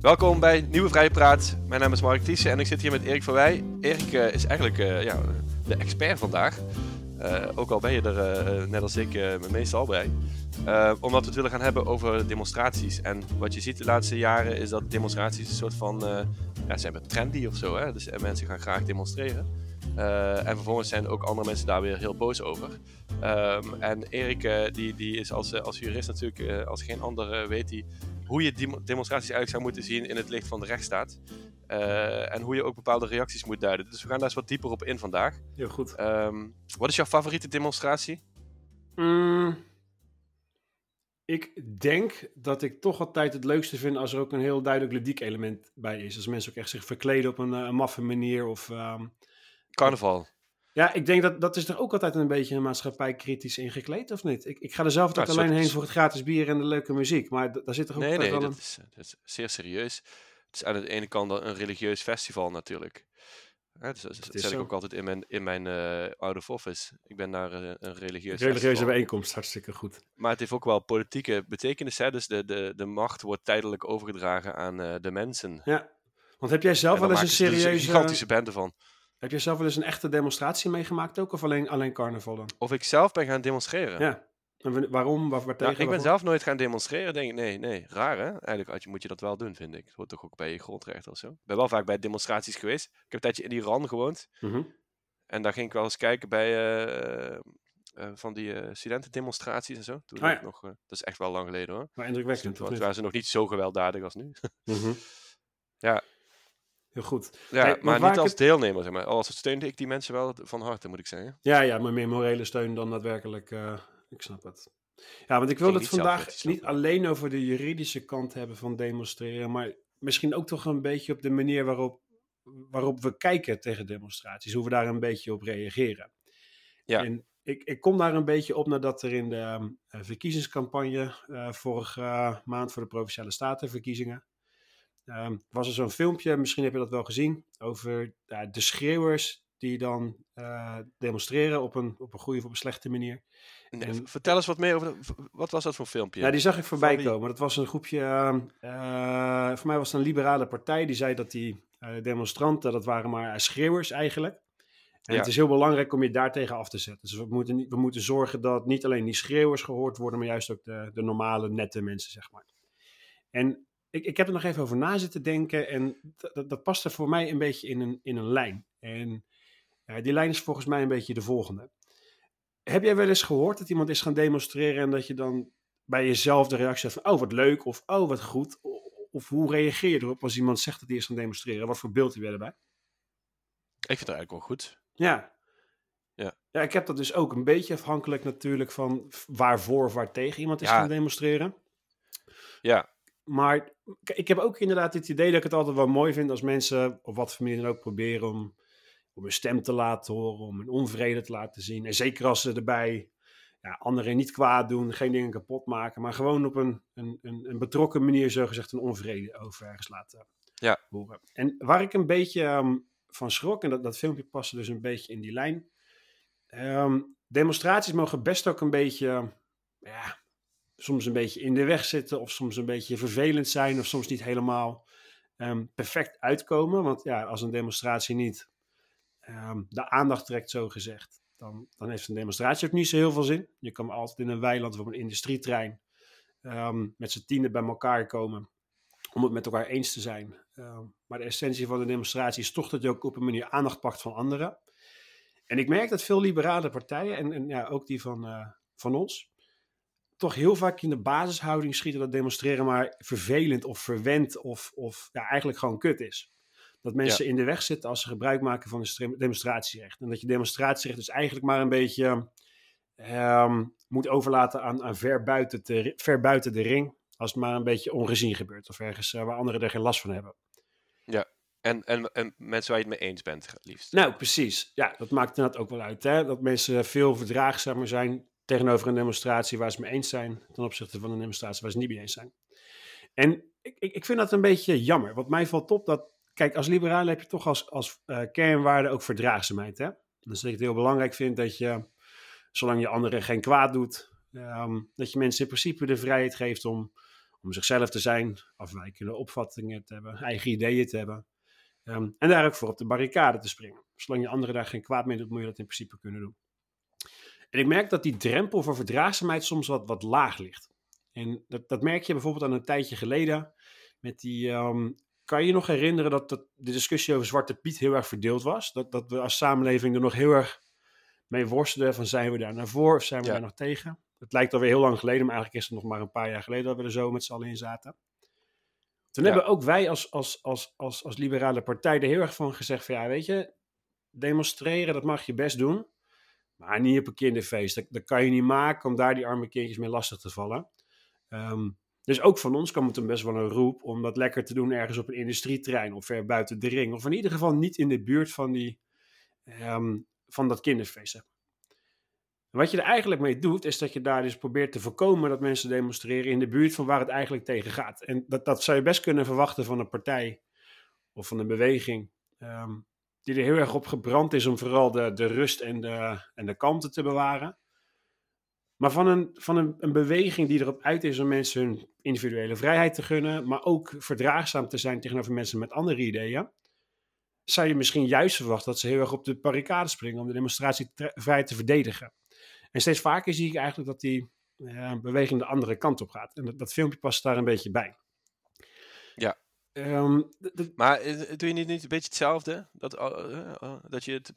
Welkom bij Nieuwe Vrije Praat. Mijn naam is Mark Thiessen en ik zit hier met Erik van Wij. Erik uh, is eigenlijk uh, ja, de expert vandaag. Uh, ook al ben je er net als ik meestal bij. omdat we het willen gaan hebben over demonstraties. En wat je ziet de laatste jaren is dat demonstraties een soort van... ja, zijn trendy of zo. Hè? Dus mensen gaan graag demonstreren. en vervolgens zijn ook andere mensen daar weer heel boos over. Um, en Erik die, die is als, als jurist natuurlijk als geen ander weet hij hoe je demonstraties eigenlijk zou moeten zien in het licht van de rechtsstaat. Uh, en hoe je ook bepaalde reacties moet duiden. Dus we gaan daar eens wat dieper op in vandaag. Heel goed. Um, wat is jouw favoriete demonstratie? Mm, ik denk dat ik toch altijd het leukste vind als er ook een heel duidelijk ludiek element bij is. Als mensen ook echt zich verkleden op een, eh, een maffe manier. Of, um, Carnaval. Ja, ik denk dat dat is er ook altijd een beetje een maatschappij kritisch ingekleed, of niet? Ik, ik ga er zelf altijd alleen heen voor het gratis bier en de leuke muziek, maar daar zit er ook nee, nee, wel dat, is, dat is zeer serieus. Het is aan de ene kant een religieus festival natuurlijk. Ja, dus, dat zeg ik ook altijd in mijn, in mijn uh, out of office. Ik ben naar uh, een religieus Religieuze bijeenkomst, hartstikke goed. Maar het heeft ook wel politieke betekenis. Hè? Dus de, de, de macht wordt tijdelijk overgedragen aan uh, de mensen. Ja, want heb jij zelf wel eens een serieuze... een gigantische bende van. Heb je zelf wel eens een echte demonstratie meegemaakt ook? Of alleen, alleen carnaval dan? Of ik zelf ben gaan demonstreren? Ja. En waarom? Waar, waar tegen? Ja, ik ben zelf nooit gaan demonstreren, denk ik. Nee, nee. Raar hè? Eigenlijk moet je dat wel doen, vind ik. Het hoort toch ook bij je grondrecht of zo. Ik ben wel vaak bij demonstraties geweest. Ik heb een tijdje in Iran gewoond. Mhm. En daar ging ik wel eens kijken bij uh, uh, van die uh, studentendemonstraties en zo. Toen Ah, ja. nog, dat is echt wel lang geleden hoor. Maar indrukwekkend, Toen waren ze nog niet zo gewelddadig als nu. Mhm. ja, Heel goed. ja Hey, maar niet als het- deelnemer, zeg maar. Als steunde ik die mensen wel van harte, moet ik zeggen. Ja, ja, maar meer morele steun dan daadwerkelijk. eh, ik snap het. Ja, want ik wil het zelf vandaag niet alleen over de juridische kant hebben van demonstreren, maar misschien ook toch een beetje op de manier waarop, waarop we kijken tegen demonstraties, hoe we daar een beetje op reageren. Ja. En ik, ik kom daar een beetje op nadat er in de ehm, eh, verkiezingscampagne eh, vorige eh, maand voor de Provinciale Statenverkiezingen ehm, was er zo'n filmpje, misschien heb je dat wel gezien, over de schreeuwers die dan eh, demonstreren op een, op een goede of op een slechte manier. Nee, En- Vertel eens wat meer over... de- wat was dat voor filmpje? Ja, die zag ik voorbij komen. Dat was een groepje, ehm, eh, voor mij was het een liberale partij, die zei dat die eh, demonstranten, dat waren maar schreeuwers eigenlijk. En Ja. het is heel belangrijk om je daartegen af te zetten. Dus we moeten, we moeten zorgen dat niet alleen die schreeuwers gehoord worden, maar juist ook de, de normale, nette mensen, zeg maar. En ik, ik heb er nog even over na zitten denken en dat, dat, past er voor mij een beetje in een, in een lijn. En die lijn is volgens mij een beetje de volgende. Heb jij wel eens gehoord dat iemand is gaan demonstreren en dat je dan bij jezelf de reactie hebt van, oh wat leuk, of oh wat goed, of hoe reageer je erop als iemand zegt dat hij is gaan demonstreren? Wat voor beeld heb je erbij? Ik vind het eigenlijk wel goed. Ja. Ja. Ja, ik heb dat dus ook een beetje afhankelijk natuurlijk van waarvoor of waar tegen iemand is Ja. gaan demonstreren. Ja, Maar ik heb ook inderdaad het idee dat ik het altijd wel mooi vind als mensen, op wat voor manier dan ook, proberen om, om hun stem te laten horen, om hun onvrede te laten zien. En zeker als ze erbij ja, anderen niet kwaad doen, geen dingen kapot maken, maar gewoon op een, een, een, een betrokken manier zogezegd een onvrede over ergens laten Ja. horen. En waar ik een beetje ehm, van schrok, en dat, dat filmpje paste dus een beetje in die lijn. ehm, demonstraties mogen best ook een beetje, ja, soms een beetje in de weg zitten, of soms een beetje vervelend zijn, of soms niet helemaal ehm, perfect uitkomen. Want ja, als een demonstratie niet ehm, de aandacht trekt, zo gezegd, dan, dan heeft een demonstratie ook niet zo heel veel zin. Je kan altijd in een weiland of een industrietrein ehm, met z'n tienen bij elkaar komen om het met elkaar eens te zijn. Maar de essentie van de demonstratie is toch dat je ook op een manier aandacht pakt van anderen. En ik merk dat veel liberale partijen, en, en ja, ook die van, eh, van ons, toch heel vaak in de basishouding schieten dat demonstreren maar vervelend of verwend of, of ja, eigenlijk gewoon kut is. Dat mensen in de weg zitten als ze gebruik maken van een stre- demonstratierecht. En dat je demonstratierecht dus eigenlijk maar een beetje ehm, moet overlaten aan, aan ver, buiten te, ver buiten de ring. Als het maar een beetje ongezien gebeurt. Of ergens eh, waar anderen er geen last van hebben. en, en, en mensen waar je het mee eens bent, liefst. Nou, precies. Ja, dat maakt inderdaad ook wel uit. Hè? Dat mensen veel verdraagzamer zijn tegenover een demonstratie waar ze mee eens zijn. Ten opzichte van een demonstratie waar ze niet mee eens zijn. En ik, ik, ik vind dat een beetje jammer. Want mij valt op dat. Kijk, als liberaal heb je toch als, als eh, kernwaarde ook verdraagzaamheid. Hè? Dus dat ik het heel belangrijk vind dat je, zolang je anderen geen kwaad doet, ehm, dat je mensen in principe de vrijheid geeft om, om zichzelf te zijn, afwijkende opvattingen te hebben, eigen ideeën te hebben. Ehm, en daar ook voor op de barricade te springen. Zolang je anderen daar geen kwaad mee doet, moet je dat in principe kunnen doen. En ik merk dat die drempel voor verdraagzaamheid soms wat, wat laag ligt. En dat, dat merk je bijvoorbeeld aan een tijdje geleden met die... ehm, kan je je nog herinneren dat, dat de discussie over Zwarte Piet heel erg verdeeld was? Dat, dat we als samenleving er nog heel erg mee worstelden van zijn we daar naar voor of zijn we Ja. daar nog tegen? Het lijkt alweer heel lang geleden, maar eigenlijk is het nog maar een paar jaar geleden dat we er zo met z'n allen in zaten. Toen Ja. hebben ook wij als, als, als, als, als liberale partij er heel erg van gezegd van ja, weet je, demonstreren, dat mag je best doen. Maar niet op een kinderfeest. Dat, kan je niet maken om daar die arme kindjes mee lastig te vallen. Ehm, dus ook van ons kwam het een best wel een roep om dat lekker te doen ergens op een industrieterrein of ver buiten de ring. Of in ieder geval niet in de buurt van, die, ehm, van dat kinderfeest. Wat je er eigenlijk mee doet, is dat je daar dus probeert te voorkomen dat mensen demonstreren in de buurt van waar het eigenlijk tegen gaat. En dat, dat zou je best kunnen verwachten van een partij of van een beweging ehm, die er heel erg op gebrand is om vooral de, de rust en de, en de kalmte te bewaren. Maar van, een, van een, een beweging die erop uit is om mensen hun individuele vrijheid te gunnen, maar ook verdraagzaam te zijn tegenover mensen met andere ideeën, zou je misschien juist verwachten dat ze heel erg op de barricade springen om de demonstratievrijheid te verdedigen. En steeds vaker zie ik eigenlijk dat die eh, beweging de andere kant op gaat. En dat, dat filmpje past daar een beetje bij. Ja. Ehm, Maar eh, doe je niet, niet een beetje hetzelfde? Dat, eh, eh, eh, dat je het.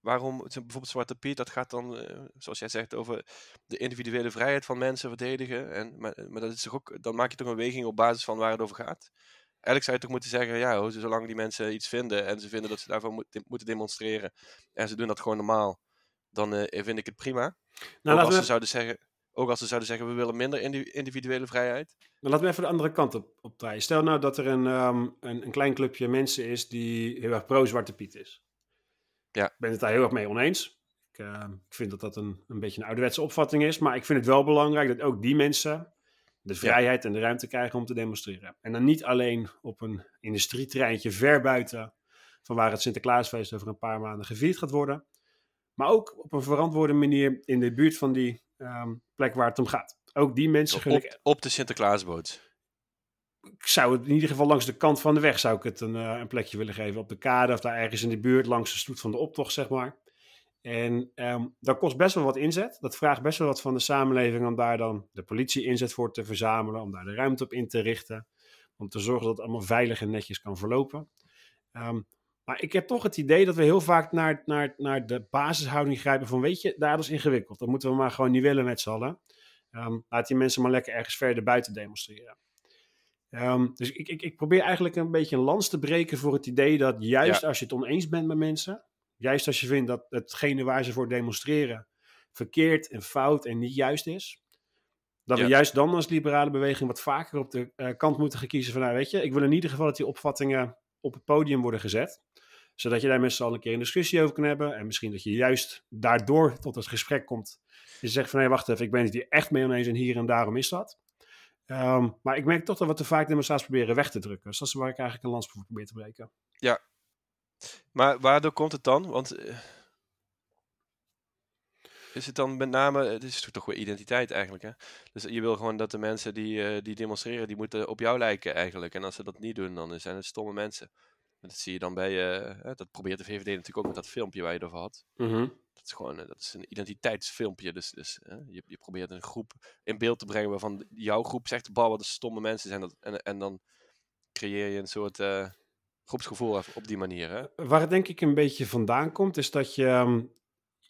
Waarom, bijvoorbeeld Zwarte Piet, dat gaat dan, zoals jij zegt, over de individuele vrijheid van mensen verdedigen. En, maar, maar dat is toch ook, dan maak je toch een weging op basis van waar het over gaat. Eigenlijk zou je toch moeten zeggen, ja, zolang die mensen iets vinden en ze vinden dat ze daarvoor moet- moeten demonstreren en ze doen dat gewoon normaal, dan vind ik het prima. nou, ook, als we, ze zouden zeggen, ook als ze zouden zeggen, we willen minder indi- individuele vrijheid. nou, laten we even de andere kant op, op draaien. Stel nou dat er een, ehm, een, een klein clubje mensen is die heel erg pro-Zwarte Piet is. Ja. Ik ben het daar heel erg mee oneens. Ik, ehm, ik vind dat dat een, een beetje een ouderwetse opvatting is. Maar ik vind het wel belangrijk dat ook die mensen de vrijheid en de ruimte krijgen om te demonstreren. En dan niet alleen op een industrietreintje ver buiten van waar het Sinterklaasfeest over een paar maanden gevierd gaat worden. Maar ook op een verantwoorde manier in de buurt van die ehm, plek waar het om gaat. Ook die mensen ik Op, op de Sinterklaasboot. ik zou het in ieder geval langs de kant van de weg zou ik het een, eh, een plekje willen geven. Op de kade of daar ergens in de buurt, langs de stoet van de optocht, zeg maar. En ehm, dat kost best wel wat inzet. Dat vraagt best wel wat van de samenleving om daar dan de politie inzet voor te verzamelen. Om daar de ruimte op in te richten. Om te zorgen dat het allemaal veilig en netjes kan verlopen. Ehm, maar ik heb toch het idee dat we heel vaak naar, naar, naar de basishouding grijpen van... weet je, daar is ingewikkeld. Dat moeten we maar gewoon niet willen met z'n allen. Ehm, laat die mensen maar lekker ergens verder buiten demonstreren. Ehm, dus ik, ik, ik probeer eigenlijk een beetje een lans te breken voor het idee dat juist als je het oneens bent met mensen, juist als je vindt dat hetgene waar ze voor demonstreren verkeerd en fout en niet juist is, dat Ja. we juist dan als liberale beweging wat vaker op de eh, kant moeten gaan kiezen van, nou weet je, ik wil in ieder geval dat die opvattingen op het podium worden gezet, zodat je daar met z'n allen een keer een discussie over kan hebben en misschien dat je juist daardoor tot het gesprek komt en zegt van, hé, wacht even, ik ben het hier echt mee oneens en hier en daarom is dat. Ehm, maar ik merk toch dat we te vaak demonstraties proberen weg te drukken. Dus dat is waar ik eigenlijk een lans voor probeer te breken. Maar waardoor komt het dan? Want eh, is het dan met name, het is toch weer identiteit eigenlijk, hè? Dus je wil gewoon dat de mensen die, eh, die demonstreren, die moeten op jou lijken eigenlijk. En als ze dat niet doen, dan zijn het stomme mensen. En dat zie je dan bij, hè, dat probeert de VVD natuurlijk ook met dat filmpje waar je het over had. Dat is gewoon, eh, dat is een identiteitsfilmpje. Dus, dus je, je probeert een groep in beeld te brengen waarvan jouw groep zegt, bah, wat de stomme mensen zijn dat. En, en dan creëer je een soort groepsgevoel op- die manier, hè? Waar het denk ik een beetje vandaan komt, is dat je. ehm,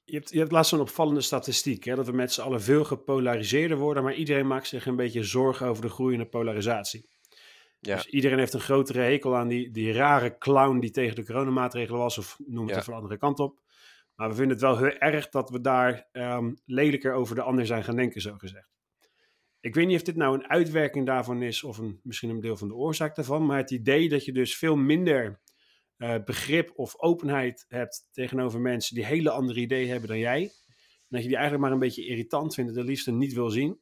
je hebt, je hebt laatst zo'n opvallende statistiek, hè, dat we met z'n allen veel gepolariseerder worden, maar iedereen maakt zich een beetje zorgen over de groeiende polarisatie. Ja. Dus iedereen heeft een grotere hekel aan die, die rare clown die tegen de coronamaatregelen was, of noem het Ja. even de andere kant op. Maar we vinden het wel heel erg dat we daar ehm, lelijker over de ander zijn gaan denken, zo gezegd. Ik weet niet of dit nou een uitwerking daarvan is, of een, misschien een deel van de oorzaak daarvan, maar het idee dat je dus veel minder eh, begrip of openheid hebt tegenover mensen die hele andere ideeën hebben dan jij. En dat je die eigenlijk maar een beetje irritant vindt en het liefst niet wil zien.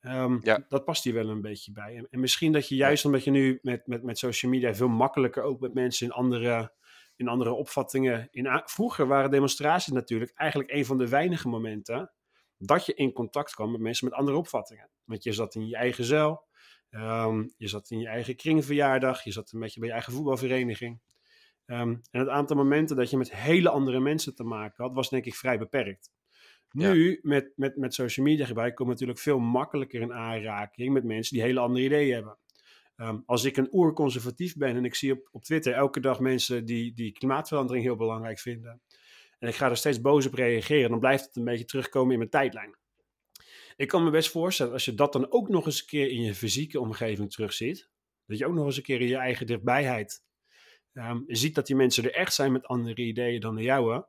Ehm, Ja. Dat past hier wel een beetje bij. En, en misschien dat je juist omdat je nu met, met, met social media veel makkelijker ook met mensen in andere, in andere opvattingen. In, vroeger waren demonstraties natuurlijk eigenlijk een van de weinige momenten dat je in contact kwam met mensen met andere opvattingen. Want je zat in je eigen zuil. Ehm, je zat in je eigen kringverjaardag. Je zat een beetje bij je eigen voetbalvereniging. Ehm, en het aantal momenten dat je met hele andere mensen te maken had, was denk ik vrij beperkt. Nu, met, met, met social media gebruik, kom je natuurlijk veel makkelijker in aanraking met mensen die hele andere ideeën hebben. Ehm, als ik een oerconservatief ben en ik zie op, op Twitter elke dag mensen die, die klimaatverandering heel belangrijk vinden. En ik ga er steeds boos op reageren, dan blijft het een beetje terugkomen in mijn tijdlijn. Ik kan me best voorstellen, als je dat dan ook nog eens een keer in je fysieke omgeving terugziet, dat je ook nog eens een keer in je eigen dichtbijheid um, ziet dat die mensen er echt zijn met andere ideeën dan de jouwe.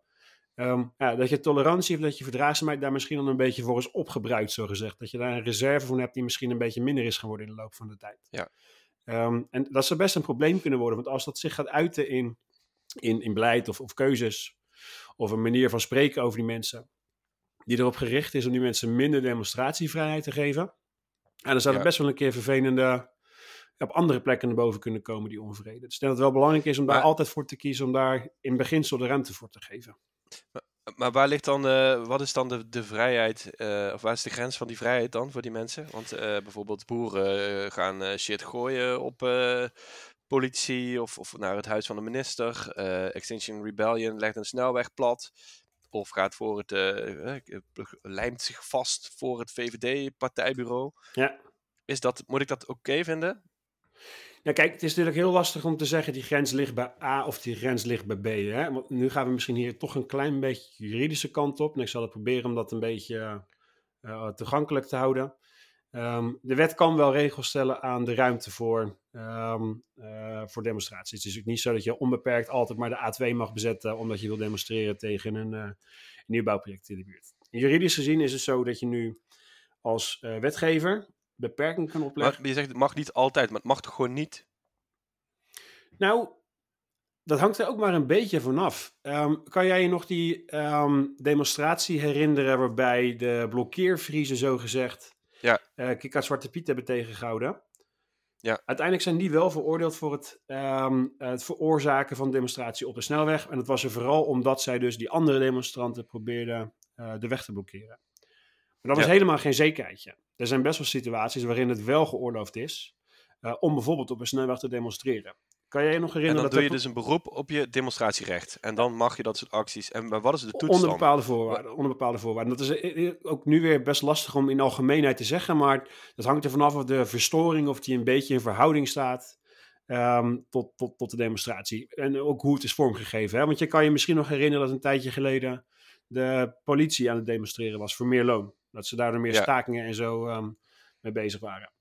Ehm, ja, dat je tolerantie of dat je verdraagzaamheid daar misschien dan een beetje voor is opgebruikt, zo gezegd. Dat je daar een reserve van hebt die misschien een beetje minder is geworden in de loop van de tijd. Ja. Ehm, en dat zou best een probleem kunnen worden, want als dat zich gaat uiten in, in, in beleid of, of keuzes, of een manier van spreken over die mensen, die erop gericht is om die mensen minder demonstratievrijheid te geven, en dan zou er best wel een keer vervelende op andere plekken naar boven kunnen komen, die onvrede. Dus ik denk dat het wel belangrijk is om daar altijd voor te kiezen, om daar in beginsel de ruimte voor te geven. Maar, waar ligt dan, uh, wat is dan de, de vrijheid, uh, of waar is de grens van die vrijheid dan voor die mensen? Want uh, bijvoorbeeld boeren gaan shit gooien op politici of, of naar het huis van de minister. Extinction Rebellion legt een snelweg plat. Of gaat voor het, lijmt zich vast voor het VVD-partijbureau. Ja. Is dat, moet ik dat oké okay vinden? Ja, kijk, het is natuurlijk heel lastig om te zeggen die grens ligt bij A of die grens ligt bij B. Hè? Want nu gaan we misschien hier toch een klein beetje juridische kant op. En ik zal het proberen om dat een beetje uh, toegankelijk te houden. Um, de wet kan wel regels stellen aan de ruimte voor, um, voor demonstraties. Het is ook niet zo dat je onbeperkt altijd maar de A2 mag bezetten omdat je wil demonstreren tegen een, uh, nieuwbouwproject in de buurt. Juridisch gezien is het zo dat je nu als wetgever beperking kan opleggen. Maar je zegt het mag niet altijd, maar het mag toch gewoon niet? Nou, dat hangt er ook maar een beetje vanaf. Um, kan jij je nog die um, demonstratie herinneren waarbij de blokkeervriezen zogezegd ja. Uh, Kika Zwarte Piet hebben tegengehouden? Ja. Uiteindelijk zijn die wel veroordeeld voor het, um, het veroorzaken van demonstratie op de snelweg. En dat was er vooral omdat zij dus die andere demonstranten probeerden uh, de weg te blokkeren. Maar dat was helemaal geen zekerheidje. Er zijn best wel situaties waarin het wel geoorloofd is uh, om bijvoorbeeld op een snelweg te demonstreren. Kan jij je nog herinneren? En dan doe je dus een beroep op je demonstratierecht. En dan mag je dat soort acties. En wat is de toets onder bepaalde voorwaarden. Onder bepaalde voorwaarden. Dat is eh, eh, ook nu weer best lastig om in algemeenheid te zeggen. Maar dat hangt er vanaf of de verstoring, of die een beetje in verhouding staat um, tot, tot, tot de demonstratie. En ook hoe het is vormgegeven. Hè? Want je kan je misschien nog herinneren dat een tijdje geleden de politie aan het demonstreren was voor meer loon. Dat ze daar meer stakingen en zo um, mee bezig waren.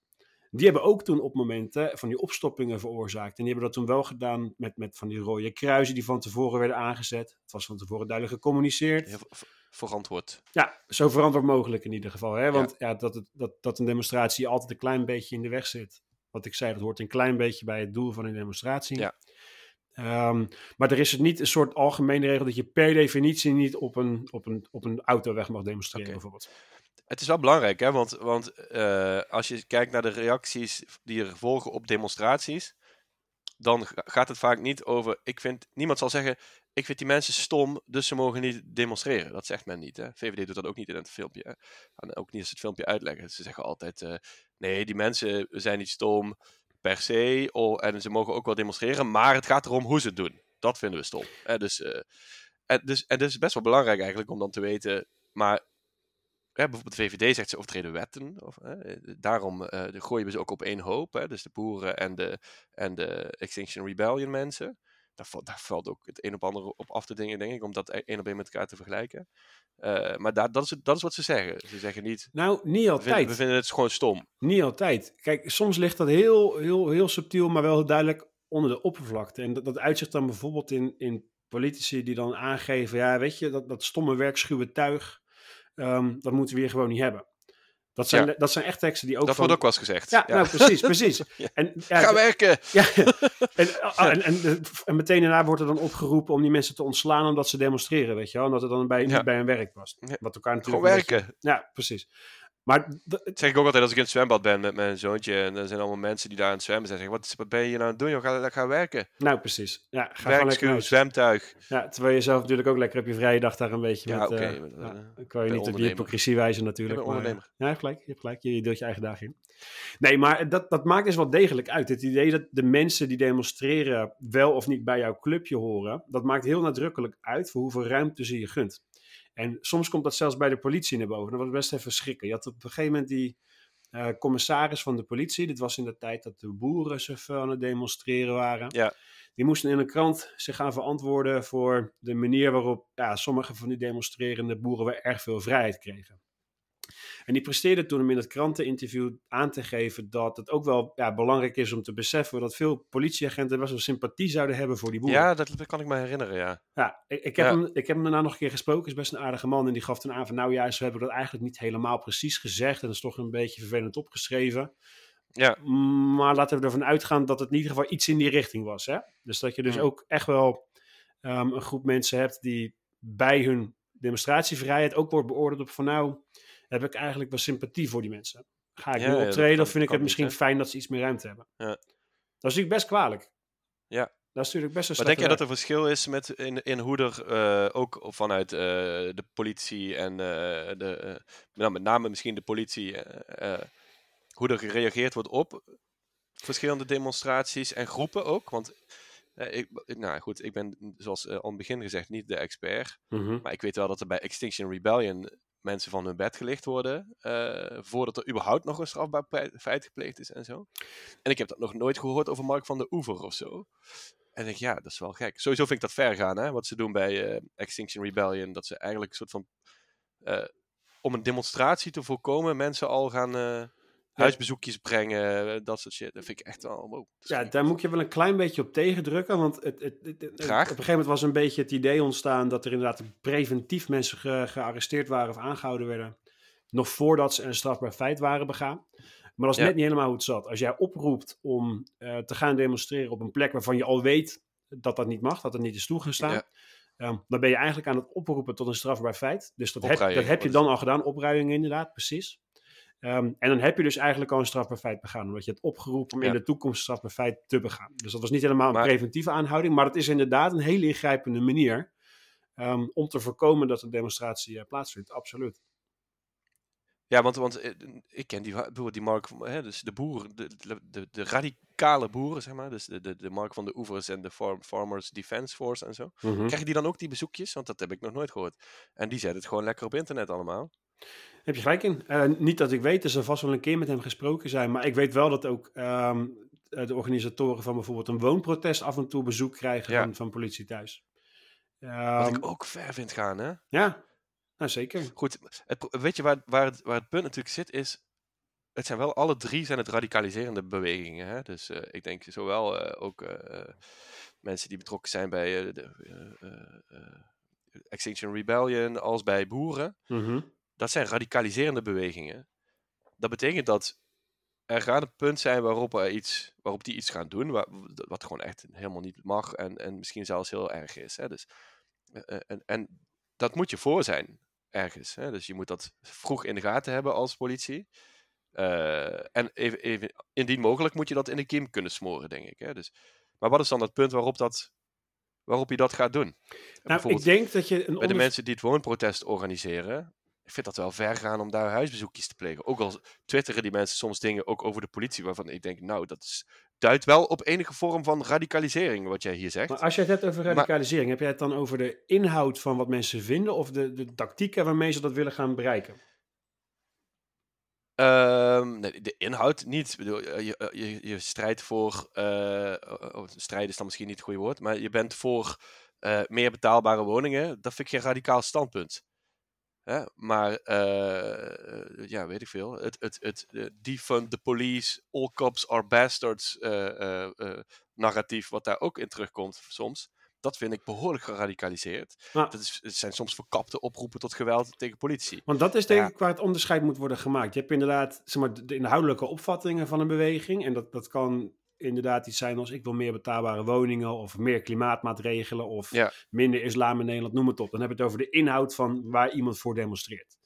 Die hebben ook toen op momenten van die opstoppingen veroorzaakt. En die hebben dat toen wel gedaan met, met van die rode kruisen die van tevoren werden aangezet. Het was van tevoren duidelijk gecommuniceerd. Heel verantwoord. Ja, zo verantwoord mogelijk in ieder geval. Hè? Want ja. dat, het, dat, dat een demonstratie altijd een klein beetje in de weg zit. Wat ik zei, dat hoort een klein beetje bij het doel van een demonstratie. Ja. Um, maar er is het niet een soort algemene regel dat je per definitie niet op een, op een, op een autoweg mag demonstreren, okay. bijvoorbeeld. Het is wel belangrijk, hè? want, want uh, als je kijkt naar de reacties die er volgen op demonstraties, dan gaat het vaak niet over. Ik vind, niemand zal zeggen: Ik vind die mensen stom, dus ze mogen niet demonstreren. Dat zegt men niet. Hè? VVD doet dat ook niet in het filmpje. En ook niet als het filmpje uitleggen. Ze zeggen altijd: uh, Nee, die mensen zijn niet stom per se. Oh, en ze mogen ook wel demonstreren, maar het gaat erom hoe ze het doen. Dat vinden we stom. Hè? Dus, uh, en, dus, en het is best wel belangrijk eigenlijk om dan te weten. Maar ja, bijvoorbeeld de VVD zegt ze overtreden wetten. Of, hè, daarom uh, gooien we ze ook op één hoop. Hè, dus de boeren en de, en de Extinction Rebellion mensen. Daar, daar valt ook het een op ander op af te dingen, denk ik, om dat e-, één op één met elkaar te vergelijken. Uh, maar daar, dat, is, dat is wat ze zeggen. Ze zeggen niet. Nou, niet altijd. We vinden, we vinden het gewoon stom. Niet altijd. Kijk, soms ligt dat heel, heel, heel subtiel, maar wel duidelijk onder de oppervlakte. En dat, dat uitzicht dan bijvoorbeeld in, in politici die dan aangeven: ja, weet je, dat, dat stomme werkschuwe tuig Um, dat moeten we hier gewoon niet hebben. Dat zijn, dat zijn echt teksten die ook. Dat van... wordt ook wel eens gezegd. Ja, nou precies, precies. En, ja, Ga werken! Ja, en, en, en, en, meteen daarna wordt er dan opgeroepen om die mensen te ontslaan omdat ze demonstreren, weet je wel. Omdat het dan bij, niet bij hun werk was. Wat elkaar natuurlijk. Gewoon werken. Ja, precies. Maar dat zeg ik ook altijd als ik in het zwembad ben met mijn zoontje. En er zijn allemaal mensen die daar aan het zwemmen zijn. Zeggen, wat, wat ben je nou aan het doen? Joh? Ga, ga werken. Nou, precies. Ja, ga gewoon lekker zwemtuig. Ja, terwijl je zelf natuurlijk ook lekker op je vrije dag daar een beetje ja, met... Okay, uh, dan kan je niet op je hypocrisie wijzen natuurlijk. Ondernemer. ja, gelijk. Je hebt gelijk. Je, je deelt je eigen dag in. Nee, maar dat, dat maakt dus wel degelijk uit. Het idee dat de mensen die demonstreren wel of niet bij jouw clubje horen, dat maakt heel nadrukkelijk uit voor hoeveel ruimte ze je gunt. En soms komt dat zelfs bij de politie naar boven. Dat was best even schrikken. Je had op een gegeven moment die uh, commissaris van de politie. Dit was in de tijd dat de boeren zich aan het demonstreren waren. Ja. Die moesten in een krant zich gaan verantwoorden voor de manier waarop ja, sommige van die demonstrerende boeren weer erg veel vrijheid kregen. En die presteerde toen om in het kranteninterview aan te geven dat het ook wel ja, belangrijk is om te beseffen dat veel politieagenten best wel sympathie zouden hebben voor die boeren. Ja, dat kan ik me herinneren, ja. Ja, ik, ik heb, Hem, ik heb hem daarna nog een keer gesproken, is best een aardige man. En die gaf toen aan van, nou ja, ze hebben dat eigenlijk niet helemaal precies gezegd. En dat is toch een beetje vervelend opgeschreven. Ja. Maar laten we ervan uitgaan dat het in ieder geval iets in die richting was. Hè? Dus dat je dus ook echt wel um, een groep mensen hebt die bij hun demonstratievrijheid ook wordt beoordeeld op van nou, heb ik eigenlijk wel sympathie voor die mensen. Ga ik nu optreden of vind ik het misschien fijn dat ze iets meer ruimte hebben? Ja. Dat is natuurlijk best kwalijk. Ja. Dat is natuurlijk best een Maar denk jij dat er verschil is met in, in hoe er uh, ook vanuit uh, de politie en uh, de, nou, met name misschien de politie, hoe er gereageerd wordt op verschillende demonstraties en groepen ook? Want ik, nou goed, ik ben zoals al in het begin gezegd niet de expert. Mm Maar ik weet wel dat er bij Extinction Rebellion mensen van hun bed gelicht worden. Uh, voordat er überhaupt nog een strafbaar feit gepleegd is en zo. En ik heb dat nog nooit gehoord over Mark van de Oever of zo. En ik denk, ja, dat is wel gek. Sowieso vind ik dat ver gaan, hè, wat ze doen bij uh, Extinction Rebellion. Dat ze eigenlijk een soort van. Uh, om een demonstratie te voorkomen, mensen al gaan huisbezoekjes brengen, eh, dat soort shit. Dat vind ik echt wel... Wow, ja, daar moet je wel een klein beetje op tegendrukken, want het, het, het, Graag. op een gegeven moment was een beetje het idee ontstaan dat er inderdaad preventief mensen gearresteerd waren of aangehouden werden, nog voordat ze een strafbaar feit waren begaan. Maar dat is net niet helemaal hoe het zat. Als jij oproept om uh, te gaan demonstreren op een plek waarvan je al weet dat dat niet mag, dat het niet is toegestaan, ja. Um, dan ben je eigenlijk aan het oproepen tot een strafbaar feit. Dus dat, heb, dat heb je dan al gedaan, opruiming inderdaad, precies. Um, en dan heb je dus eigenlijk al een strafbaar feit begaan, omdat je het opgeroepen om in de toekomst strafbaar feit te begaan. Dus dat was niet helemaal een preventieve aanhouding, maar het is inderdaad een hele ingrijpende manier um, om te voorkomen dat een demonstratie uh, plaatsvindt. Absoluut. Ja, want, want eh, ik ken die, die Mark, hè, dus de boeren, de, de, de, radicale boeren, zeg maar, dus de, de, de Mark van de Oevers en de farm, Farmers Defense Force en zo. Mm -hmm. Krijgen die dan ook die bezoekjes? Want dat heb ik nog nooit gehoord. En die zetten het gewoon lekker op internet allemaal. Heb je gelijk in. Uh, niet dat ik weet, er zal vast wel een keer met hem gesproken zijn. Maar ik weet wel dat ook um, de organisatoren van bijvoorbeeld een woonprotest af en toe bezoek krijgen ja. van, van politie thuis. Um, Wat ik ook ver vind gaan, hè? Ja, nou zeker. Goed, het, weet je waar, waar, het, waar het punt natuurlijk zit is... Het zijn wel alle drie zijn het radicaliserende bewegingen. Hè? Dus uh, ik denk zowel uh, ook mensen die betrokken zijn bij de Extinction Rebellion als bij boeren. Mm -hmm dat zijn radicaliserende bewegingen. Dat betekent dat er gaat een punt zijn waarop, er iets, waarop die iets gaan doen, wat, wat gewoon echt helemaal niet mag en, en misschien zelfs heel erg is. Hè? Dus, eh, eh, en, en dat moet je voor zijn, ergens. Hè? Dus je moet dat vroeg in de gaten hebben als politie. Uh, en even, even, indien mogelijk moet je dat in de kiem kunnen smoren, denk ik. Hè? Dus, maar wat is dan het punt waarop, dat, waarop je dat gaat doen? Nou, ik denk dat je een bij de mensen die het woonprotest organiseren, ik vind dat wel ver gaan om daar huisbezoekjes te plegen. Ook al twitteren die mensen soms dingen ook over de politie, waarvan ik denk, nou, dat is, duidt wel op enige vorm van radicalisering, wat jij hier zegt. Maar als je het hebt over radicalisering, heb jij het dan over de inhoud van wat mensen vinden of de, de tactieken waarmee ze dat willen gaan bereiken? Um, nee, de inhoud niet. Bedoel, je, je, je strijdt voor. Uh, oh, strijd is dan misschien niet het goede woord. Maar je bent voor uh, meer betaalbare woningen. Dat vind ik geen radicaal standpunt. Hè? Maar, uh, ja, weet ik veel. Het, het, het uh, defund the police, all cops are bastards uh, narratief, wat daar ook in terugkomt soms. Dat vind ik behoorlijk geradicaliseerd. dat is, het zijn soms verkapte oproepen tot geweld tegen politie. Want dat is denk ja. ik waar het onderscheid moet worden gemaakt. Je hebt inderdaad zeg maar, de inhoudelijke opvattingen van een beweging. En dat, dat kan inderdaad iets zijn als ik wil meer betaalbare woningen of meer klimaatmaatregelen of ja. minder islam in Nederland, noem het op. Dan heb je het over de inhoud van waar iemand voor demonstreert.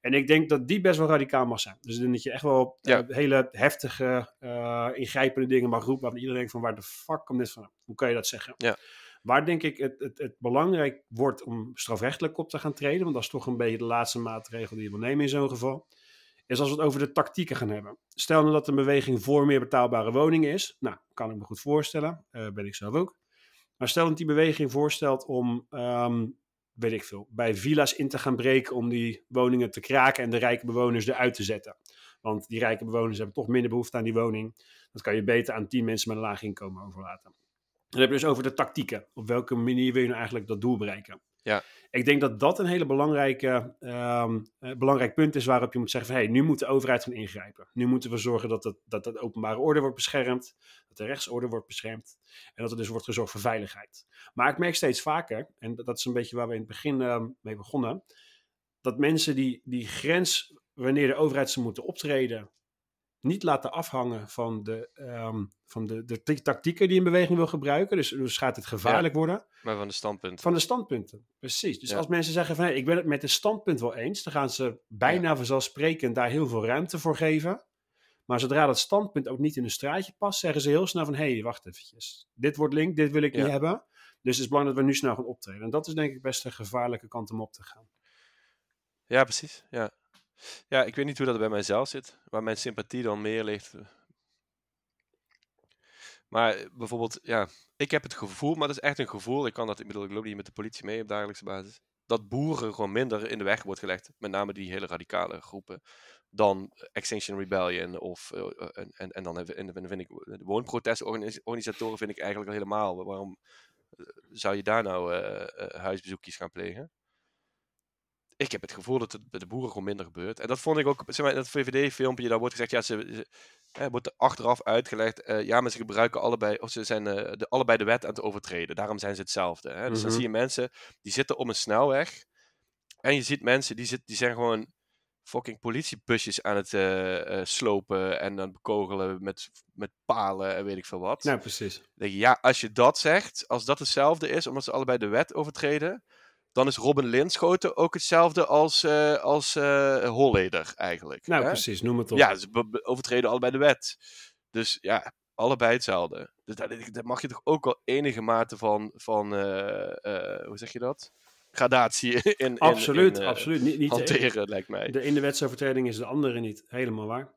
En ik denk dat die best wel radicaal mag zijn. Dus dat je echt wel eh, hele heftige, eh, ingrijpende dingen mag roepen. Waarvan iedereen denkt van waar de fuck komt dit van? Hoe kan je dat zeggen? Ja. Waar denk ik het, het, het belangrijk wordt om strafrechtelijk op te gaan treden. Want dat is toch een beetje de laatste maatregel die je wil nemen in zo'n geval. Is als we het over de tactieken gaan hebben. Stel nou dat een beweging voor meer betaalbare woningen is. Nou, kan ik me goed voorstellen. Eh, ben ik zelf ook. Maar stel dat die beweging voorstelt om, ehm, weet ik veel, bij villa's in te gaan breken om die woningen te kraken en de rijke bewoners eruit te zetten. Want die rijke bewoners hebben toch minder behoefte aan die woning. Dat kan je beter aan tien mensen met een laag inkomen overlaten. Dan heb je dus over de tactieken. Op welke manier wil je nou eigenlijk dat doel bereiken? Ja. Ik denk dat dat een hele belangrijke, ehm, eh, belangrijk punt is waarop je moet zeggen van... hé, hey, nu moet de overheid gaan ingrijpen. Nu moeten we zorgen dat, het, dat de openbare orde wordt beschermd. Dat de rechtsorde wordt beschermd. En dat er dus wordt gezorgd voor veiligheid. Maar ik merk steeds vaker, en dat is een beetje waar we in het begin ehm, mee begonnen... dat mensen die, die grens, wanneer de overheid ze moeten optreden niet laten afhangen van de, ehm, van de, de tactieken die een beweging wil gebruiken. Dus, dus gaat het gevaarlijk worden. Maar van de standpunt. Van de standpunten, precies. Dus Ja. als mensen zeggen van hey, ik ben het met het standpunt wel eens, dan gaan ze bijna vanzelfsprekend daar heel veel ruimte voor geven. Maar zodra dat standpunt ook niet in een straatje past, zeggen ze heel snel van hé, hey, wacht eventjes. Dit wordt link, dit wil ik Ja. niet hebben. Dus het is belangrijk dat we nu snel gaan optreden. En dat is denk ik best een gevaarlijke kant om op te gaan. Ja, precies. Ja. Ja, ik weet niet hoe dat bij mijzelf zit. Waar mijn sympathie dan meer ligt. Maar bijvoorbeeld, ja, ik heb het gevoel, maar dat is echt een gevoel. Ik kan dat, ik bedoel, ik loop niet met de politie mee op dagelijkse basis. Dat boeren gewoon minder in de weg wordt gelegd. Met name die hele radicale groepen. Dan Extinction Rebellion of. eh, eh, en, en, en dan en dan vind ik. De woonprotestorganisatoren vind ik eigenlijk al helemaal. Waarom eh, zou je daar nou huisbezoekjes gaan plegen? Ik heb het gevoel dat het bij de boeren gewoon minder gebeurt. En dat vond ik ook, zeg maar, in dat VVD-filmpje, daar wordt gezegd, ja, ze, ze eh, wordt er achteraf uitgelegd, eh, ja, maar ze gebruiken allebei, of ze zijn eh, de, allebei de wet aan het overtreden. Daarom zijn ze hetzelfde. Hè? Dus dan Mhm. zie je mensen, die zitten op een snelweg. En je ziet mensen, die, zit, die zijn gewoon fucking politiebusjes aan het eh, slopen en dan bekogelen met, met palen en weet ik veel wat. Nou, precies. Dan denk je, ja, als je dat zegt, als dat hetzelfde is, omdat ze allebei de wet overtreden, dan is Robin Linschoten ook hetzelfde als, eh als eh, Holleder eigenlijk. Nou, hè? precies. Noem het op. Ja, ze overtreden allebei de wet. Dus ja, allebei hetzelfde. Dus daar, daar mag je toch ook wel enige mate van, van eh, hoe zeg je dat? Gradatie in, in, absoluut, in, absoluut. Niet, niet de- hanteren, lijkt mij. De ene wetsovertreding is de andere niet. Helemaal waar.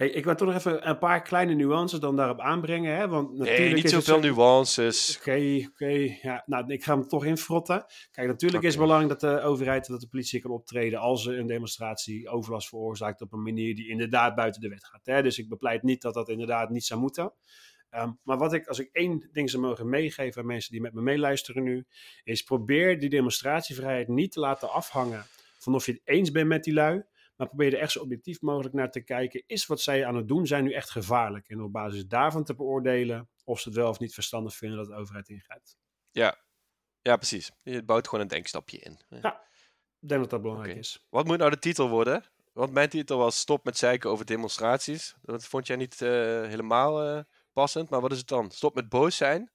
Hey, ik wil toch nog even een paar kleine nuances dan daarop aanbrengen. Hè? Want natuurlijk Nee, niet is het zoveel zo- nuances. Oké, oké. Ja, nou, ik ga hem toch infrotten. Kijk, natuurlijk is het belangrijk dat de overheid, dat de politie kan optreden als er een demonstratie overlast veroorzaakt op een manier die inderdaad buiten de wet gaat. Hè? Dus ik bepleit niet dat dat inderdaad niet zou moeten. Ehm, maar wat ik, als ik één ding zou mogen meegeven aan mensen die met me meeluisteren nu, is probeer die demonstratievrijheid niet te laten afhangen van of je het eens bent met die lui, maar probeer er echt zo objectief mogelijk naar te kijken. Is wat zij aan het doen zijn nu echt gevaarlijk? En op basis daarvan te beoordelen of ze het wel of niet verstandig vinden dat de overheid ingrijpt. Ja, precies. Je bouwt gewoon een denkstapje in. Ja. Ik denk dat dat belangrijk is. Wat moet nou de titel worden? Want mijn titel was Stop met zeiken over demonstraties. Dat vond jij niet eh, helemaal eh, passend. Maar wat is het dan? Stop met boos zijn?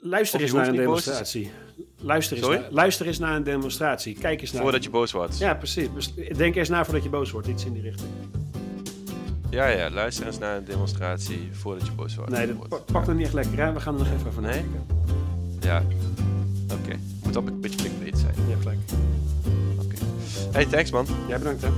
Luister eens naar een boos demonstratie. Luister eens, luister eens naar een demonstratie. Kijk eens naar. Voordat je boos wordt. Ja, precies. Denk eens na voordat je boos wordt. Iets in die richting. Ja, ja. Luister eens naar een demonstratie voordat je boos wordt. Nee, dat pakt nog niet echt lekker. Hè? We gaan er nog even over Nee? Ja. Oké. Moet dan een beetje clickbait zijn. Hebt gelijk. Oké. Hey, thanks man. Jij bedankt hè.